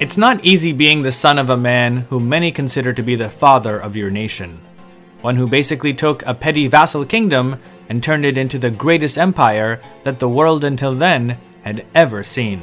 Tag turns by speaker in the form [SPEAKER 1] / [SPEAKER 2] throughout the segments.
[SPEAKER 1] It's not easy being the son of a man whom many consider to be the father of your nation. One who basically took a petty vassal kingdom and turned it into the greatest empire that the world until then had ever seen.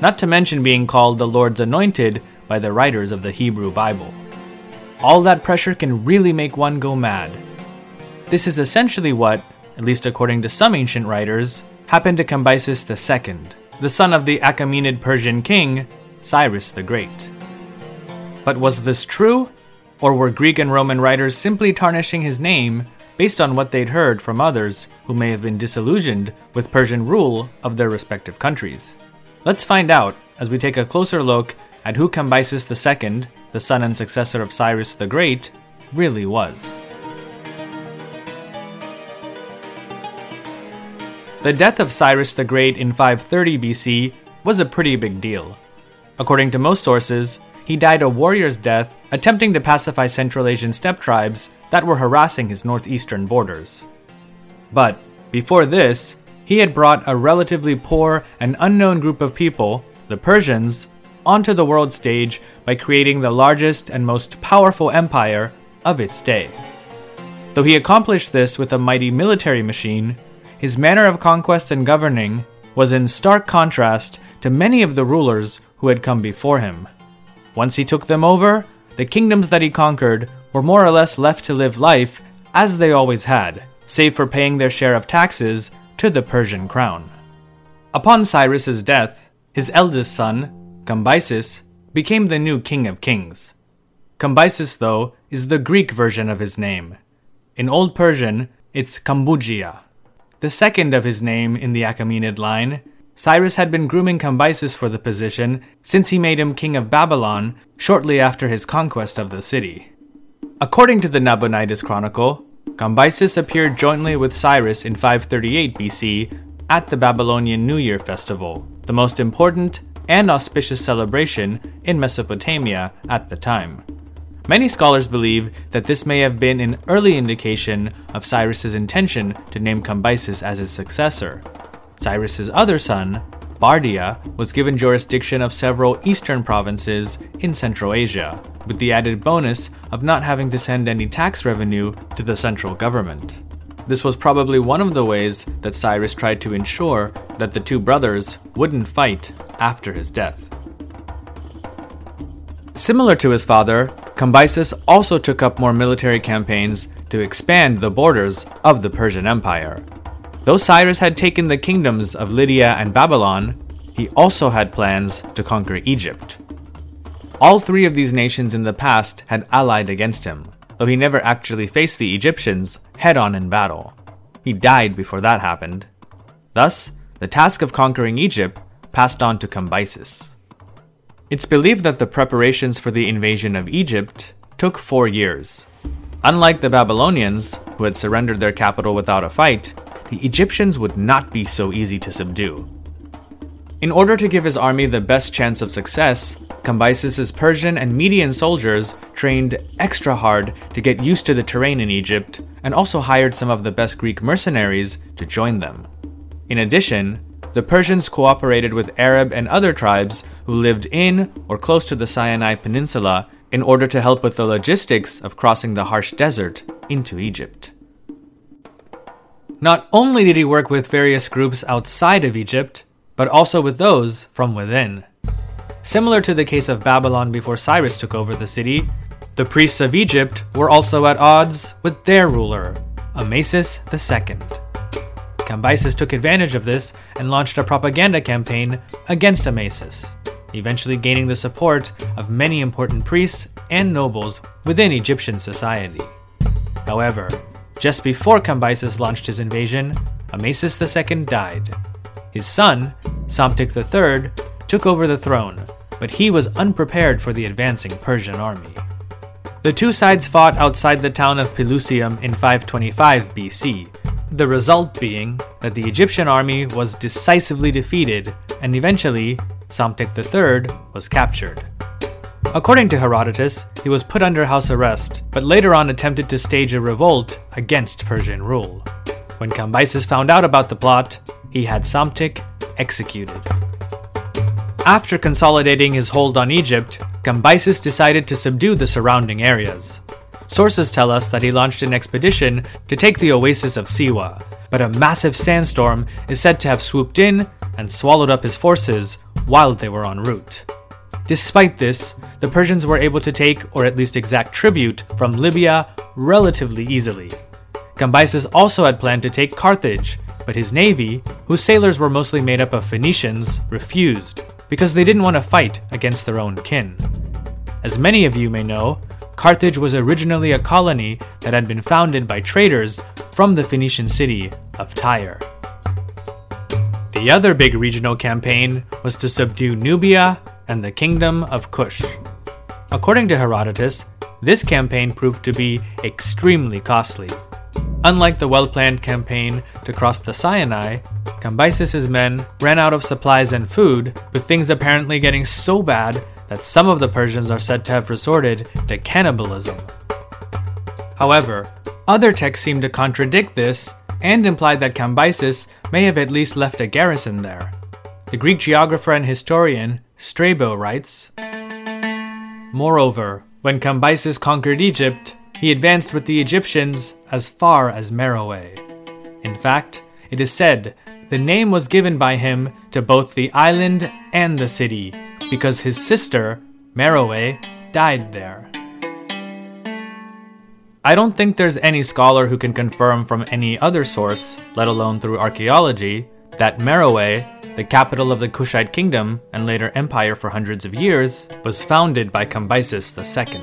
[SPEAKER 1] Not to mention being called the Lord's anointed by the writers of the Hebrew Bible. All that pressure can really make one go mad. This is essentially what, at least according to some ancient writers, happened to Cambyses II, the son of the Achaemenid Persian king Cyrus the Great. But was this true? Or were Greek and Roman writers simply tarnishing his name based on what they'd heard from others who may have been disillusioned with Persian rule of their respective countries? Let's find out as we take a closer look at who Cambyses II, the son and successor of Cyrus the Great, really was. The death of Cyrus the Great in 530 BC was a pretty big deal. According to most sources, he died a warrior's death attempting to pacify Central Asian steppe tribes that were harassing his northeastern borders. But before this, he had brought a relatively poor and unknown group of people, the Persians, onto the world stage by creating the largest and most powerful empire of its day. Though he accomplished this with a mighty military machine, his manner of conquest and governing was in stark contrast to many of the rulers who had come before him. Once he took them over, the kingdoms that he conquered were more or less left to live life as they always had, save for paying their share of taxes to the Persian crown. Upon Cyrus's death, his eldest son, Cambyses, became the new king of kings. Cambyses, though, is the Greek version of his name. In Old Persian, it's Kambujiya. The second of his name in the Achaemenid line Cyrus had been grooming Cambyses for the position since he made him king of Babylon shortly after his conquest of the city. According to the Nabonidus Chronicle, Cambyses appeared jointly with Cyrus in 538 BC at the Babylonian New Year festival, the most important and auspicious celebration in Mesopotamia at the time. Many scholars believe that this may have been an early indication of Cyrus's intention to name Cambyses as his successor, Cyrus's other son, Bardia, was given jurisdiction of several eastern provinces in Central Asia, with the added bonus of not having to send any tax revenue to the central government. This was probably one of the ways that Cyrus tried to ensure that the two brothers wouldn't fight after his death. Similar to his father, Cambyses also took up more military campaigns to expand the borders of the Persian Empire, Though Cyrus had taken the kingdoms of Lydia and Babylon, he also had plans to conquer Egypt. All three of these nations in the past had allied against him, though he never actually faced the Egyptians head on in battle. He died before that happened. Thus, the task of conquering Egypt passed on to Cambyses. It's believed that the preparations for the invasion of Egypt took four years. Unlike the Babylonians, who had surrendered their capital without a fight, the Egyptians would not be so easy to subdue. In order to give his army the best chance of success, Cambyses' Persian and Median soldiers trained extra hard to get used to the terrain in Egypt and also hired some of the best Greek mercenaries to join them. In addition, the Persians cooperated with Arab and other tribes who lived in or close to the Sinai Peninsula in order to help with the logistics of crossing the harsh desert into Egypt. Not only did he work with various groups outside of Egypt, but also with those from within. Similar to the case of Babylon before Cyrus took over the city, the priests of Egypt were also at odds with their ruler, Amasis II. Cambyses took advantage of this and launched a propaganda campaign against Amasis, eventually gaining the support of many important priests and nobles within Egyptian society. However, just before Cambyses launched his invasion, Amasis II died. His son, Psamtik III, took over the throne, but he was unprepared for the advancing Persian army. The two sides fought outside the town of Pelusium in 525 BC, the result being that the Egyptian army was decisively defeated and eventually Psamtik III was captured. According to Herodotus, he was put under house arrest, but later on attempted to stage a revolt against Persian rule. When Cambyses found out about the plot, he had Psamtik executed. After consolidating his hold on Egypt, Cambyses decided to subdue the surrounding areas. Sources tell us that he launched an expedition to take the oasis of Siwa, but a massive sandstorm is said to have swooped in and swallowed up his forces while they were en route. Despite this, the Persians were able to take, or at least exact tribute, from Libya relatively easily. Cambyses also had planned to take Carthage, but his navy, whose sailors were mostly made up of Phoenicians, refused, because they didn't want to fight against their own kin. As many of you may know, Carthage was originally a colony that had been founded by traders from the Phoenician city of Tyre. The other big regional campaign was to subdue Nubia and the kingdom of Kush. According to Herodotus, this campaign proved to be extremely costly. Unlike the well planned campaign to cross the Sinai, Cambyses' men ran out of supplies and food, with things apparently getting so bad that some of the Persians are said to have resorted to cannibalism. However, other texts seem to contradict this and imply that Cambyses may have at least left a garrison there. The Greek geographer and historian Strabo writes Moreover, when Cambyses conquered Egypt, he advanced with the Egyptians as far as Meroe. In fact, it is said the name was given by him to both the island and the city, because his sister, Meroe, died there. I don't think there's any scholar who can confirm from any other source, let alone through archaeology, that Meroe, the capital of the Kushite kingdom and later empire for hundreds of years, was founded by Cambyses II.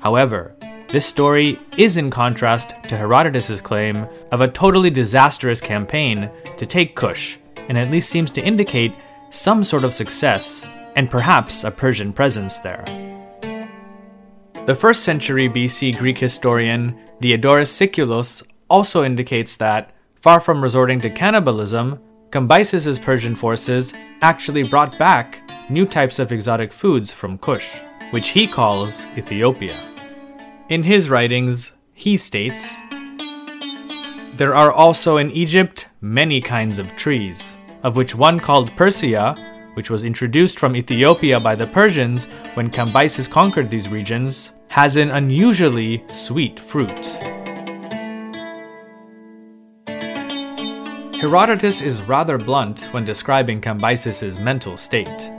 [SPEAKER 1] However, this story is in contrast to Herodotus' claim of a totally disastrous campaign to take Kush, and at least seems to indicate some sort of success and perhaps a Persian presence there. The first century BC Greek historian Diodorus Siculus also indicates that, far from resorting to cannibalism, Cambyses' Persian forces actually brought back new types of exotic foods from Kush, which he calls Ethiopia. In his writings, he states There are also in Egypt many kinds of trees, of which one called persea, which was introduced from Ethiopia by the Persians when Cambyses conquered these regions, has an unusually sweet fruit. Herodotus is rather blunt when describing Cambyses' mental state.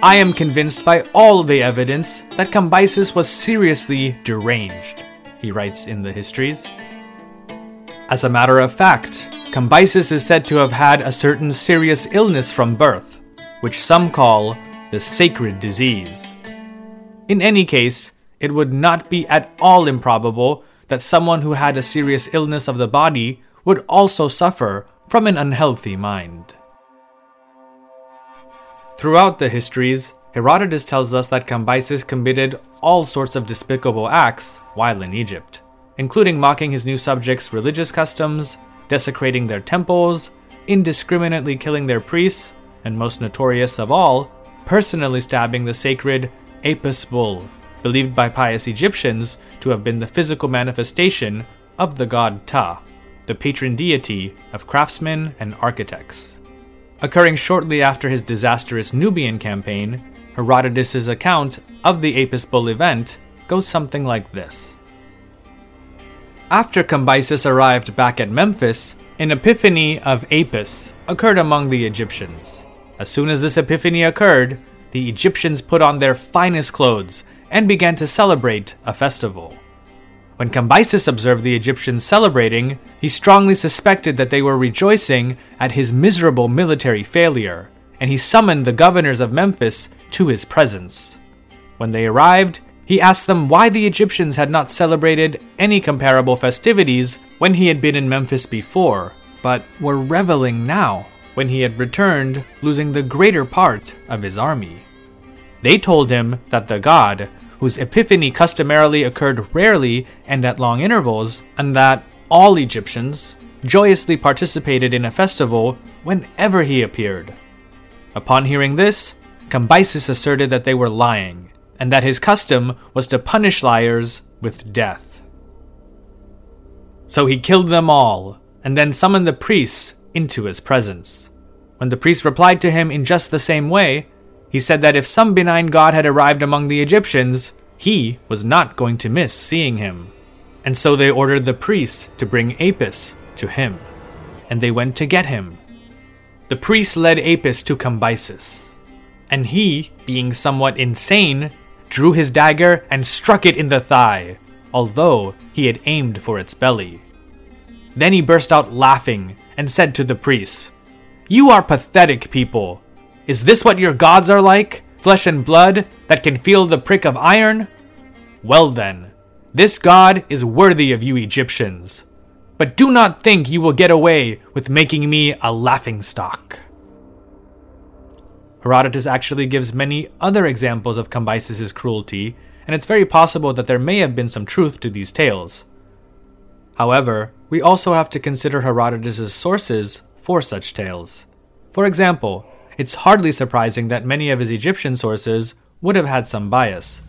[SPEAKER 1] I am convinced by all the evidence that Cambyses was seriously deranged, he writes in the histories. As a matter of fact, Cambyses is said to have had a certain serious illness from birth, which some call the sacred disease. In any case, it would not be at all improbable that someone who had a serious illness of the body would also suffer from an unhealthy mind. Throughout the histories, Herodotus tells us that Cambyses committed all sorts of despicable acts while in Egypt, including mocking his new subjects' religious customs, desecrating their temples, indiscriminately killing their priests, and most notorious of all, personally stabbing the sacred Apis bull, believed by pious Egyptians to have been the physical manifestation of the god Ptah, the patron deity of craftsmen and architects. Occurring shortly after his disastrous Nubian campaign, Herodotus' account of the Apis bull event goes something like this. After Cambyses arrived back at Memphis, an epiphany of Apis occurred among the Egyptians. As soon as this epiphany occurred, the Egyptians put on their finest clothes and began to celebrate a festival. When Cambyses observed the Egyptians celebrating, he strongly suspected that they were rejoicing at his miserable military failure, and he summoned the governors of Memphis to his presence. When they arrived, he asked them why the Egyptians had not celebrated any comparable festivities when he had been in Memphis before, but were reveling now when he had returned, losing the greater part of his army. They told him that the god, whose epiphany customarily occurred rarely and at long intervals, and that all Egyptians joyously participated in a festival whenever he appeared. Upon hearing this, Cambyses asserted that they were lying and that his custom was to punish liars with death. So he killed them all, and then summoned the priests into his presence. When the priest replied to him in just the same way, he said that if some benign god had arrived among the Egyptians, he was not going to miss seeing him. And so they ordered the priests to bring Apis to him, and they went to get him. The priests led Apis to Cambyses, and he, being somewhat insane, drew his dagger and struck it in the thigh, although he had aimed for its belly. Then he burst out laughing and said to the priests, You are pathetic people. Is this what your gods are like? Flesh and blood that can feel the prick of iron? Well then, this god is worthy of you Egyptians. But do not think you will get away with making me a laughing stock. Herodotus actually gives many other examples of Cambyses' cruelty, and it's very possible that there may have been some truth to these tales. However, we also have to consider Herodotus' sources for such tales. For example, it's hardly surprising that many of his Egyptian sources would have had some bias.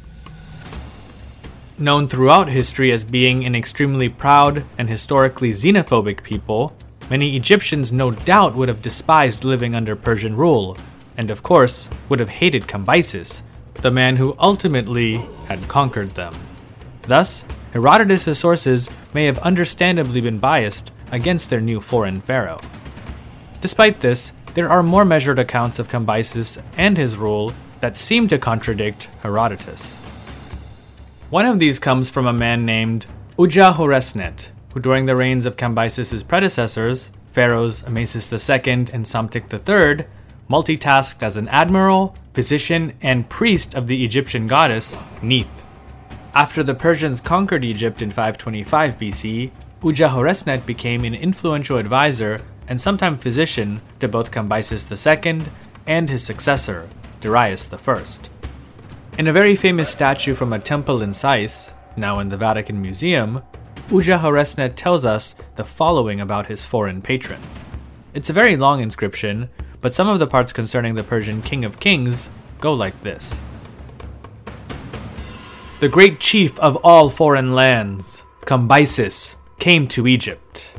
[SPEAKER 1] Known throughout history as being an extremely proud and historically xenophobic people, many Egyptians no doubt would have despised living under Persian rule, and of course, would have hated Cambyses, the man who ultimately had conquered them. Thus, Herodotus' sources may have understandably been biased against their new foreign pharaoh. Despite this, there are more measured accounts of Cambyses and his rule that seem to contradict Herodotus. One of these comes from a man named Udjahorresnet, who during the reigns of Cambyses' predecessors, pharaohs Amasis II and Psamtik III, multitasked as an admiral, physician, and priest of the Egyptian goddess Neith. After the Persians conquered Egypt in 525 BC, Udjahorresnet became an influential advisor and sometime physician to both Cambyses II and his successor, Darius I. In a very famous statue from a temple in Sais, now in the Vatican Museum, Udjahorresnet tells us the following about his foreign patron. It's a very long inscription, but some of the parts concerning the Persian King of Kings go like this The great chief of all foreign lands, Cambyses, came to Egypt.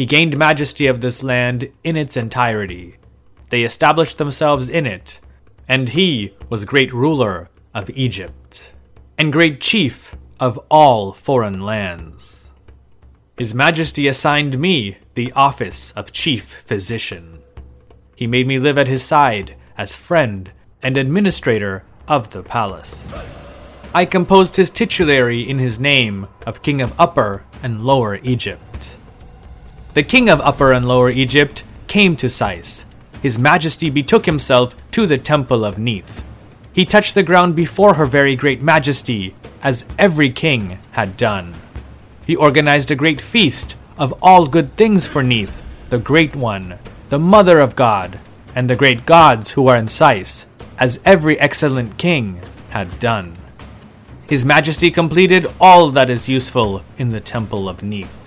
[SPEAKER 1] He gained majesty of this land in its entirety. They established themselves in it, and he was great ruler of Egypt, and great chief of all foreign lands. His Majesty assigned me the office of chief physician. He made me live at his side as friend and administrator of the palace. I composed his titulary in his name of King of Upper and Lower Egypt. The king of Upper and Lower Egypt came to Sais. His majesty betook himself to the temple of Neith. He touched the ground before her very great majesty, as every king had done. He organized a great feast of all good things for Neith, the Great One, the Mother of God, and the great gods who are in Sais, as every excellent king had done. His Majesty completed all that is useful in the Temple of Neith.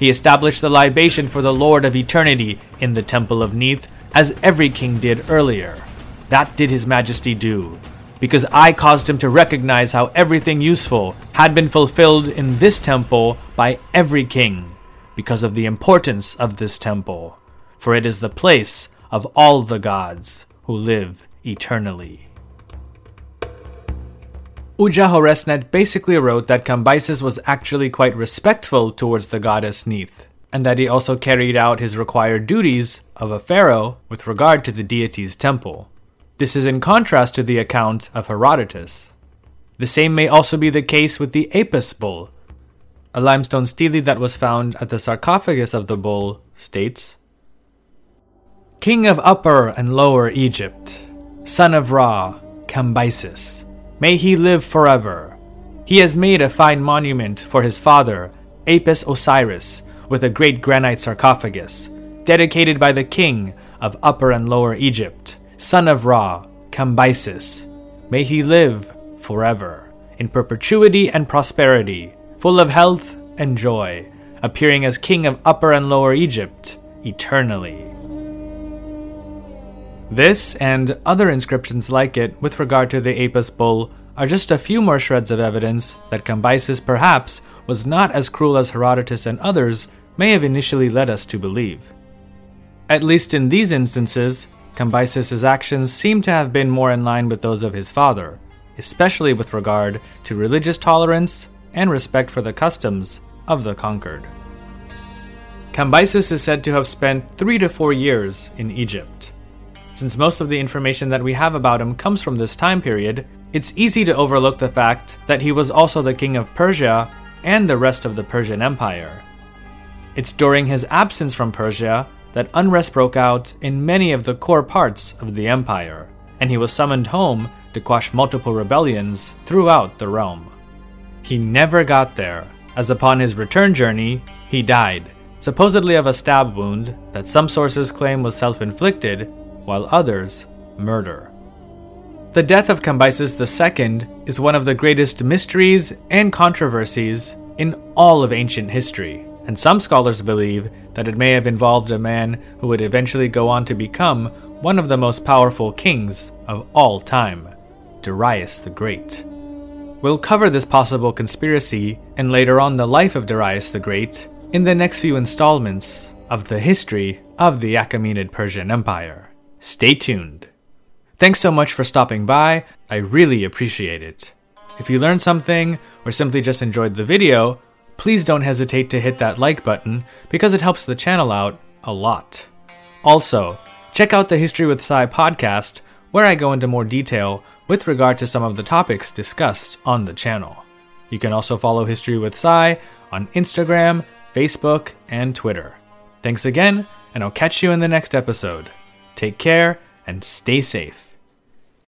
[SPEAKER 1] He established the libation for the Lord of Eternity in the Temple of Neith, as every king did earlier. That did His Majesty do, because I caused him to recognize how everything useful had been fulfilled in this temple by every king, because of the importance of this temple, for it is the place of all the gods who live eternally. Udjahorresnet basically wrote that Cambyses was actually quite respectful towards the goddess Neith, and that he also carried out his required duties of a pharaoh with regard to the deity's temple. This is in contrast to the account of Herodotus. The same may also be the case with the Apis bull. A limestone stele that was found at the sarcophagus of the bull states King of Upper and Lower Egypt, son of Ra, Cambyses May he live forever. He has made a fine monument for his father, Apis Osiris, with a great granite sarcophagus, dedicated by the king of Upper and Lower Egypt, son of Ra, Cambyses. May he live forever, in perpetuity and prosperity, full of health and joy, appearing as king of Upper and Lower Egypt eternally. This and other inscriptions like it with regard to the Apis bull are just a few more shreds of evidence that Cambyses perhaps was not as cruel as Herodotus and others may have initially led us to believe. At least in these instances, Cambyses' actions seem to have been more in line with those of his father, especially with regard to religious tolerance and respect for the customs of the conquered. Cambyses is said to have spent three to four years in Egypt. Since most of the information that we have about him comes from this time period, it's easy to overlook the fact that he was also the king of Persia and the rest of the Persian Empire. It's during his absence from Persia that unrest broke out in many of the core parts of the empire, and he was summoned home to quash multiple rebellions throughout the realm. He never got there, as upon his return journey, he died, supposedly of a stab wound that some sources claim was self inflicted, while others, murder. The death of Cambyses II is one of the greatest mysteries and controversies in all of ancient history, and some scholars believe that it may have involved a man who would eventually go on to become one of the most powerful kings of all time, Darius the Great. We'll cover this possible conspiracy and later on the life of Darius the Great in the next few installments of the history of the Achaemenid Persian Empire. Stay tuned. Thanks so much for stopping by, I really appreciate it. If you learned something or simply just enjoyed the video, please don't hesitate to hit that like button because it helps the channel out a lot. Also, check out the History with Cy podcast, where I go into more detail with regard to some of the topics discussed on the channel. You can also follow History with Cy on Instagram, Facebook, and Twitter. Thanks again, and I'll catch you in the next episode. Take care and stay safe.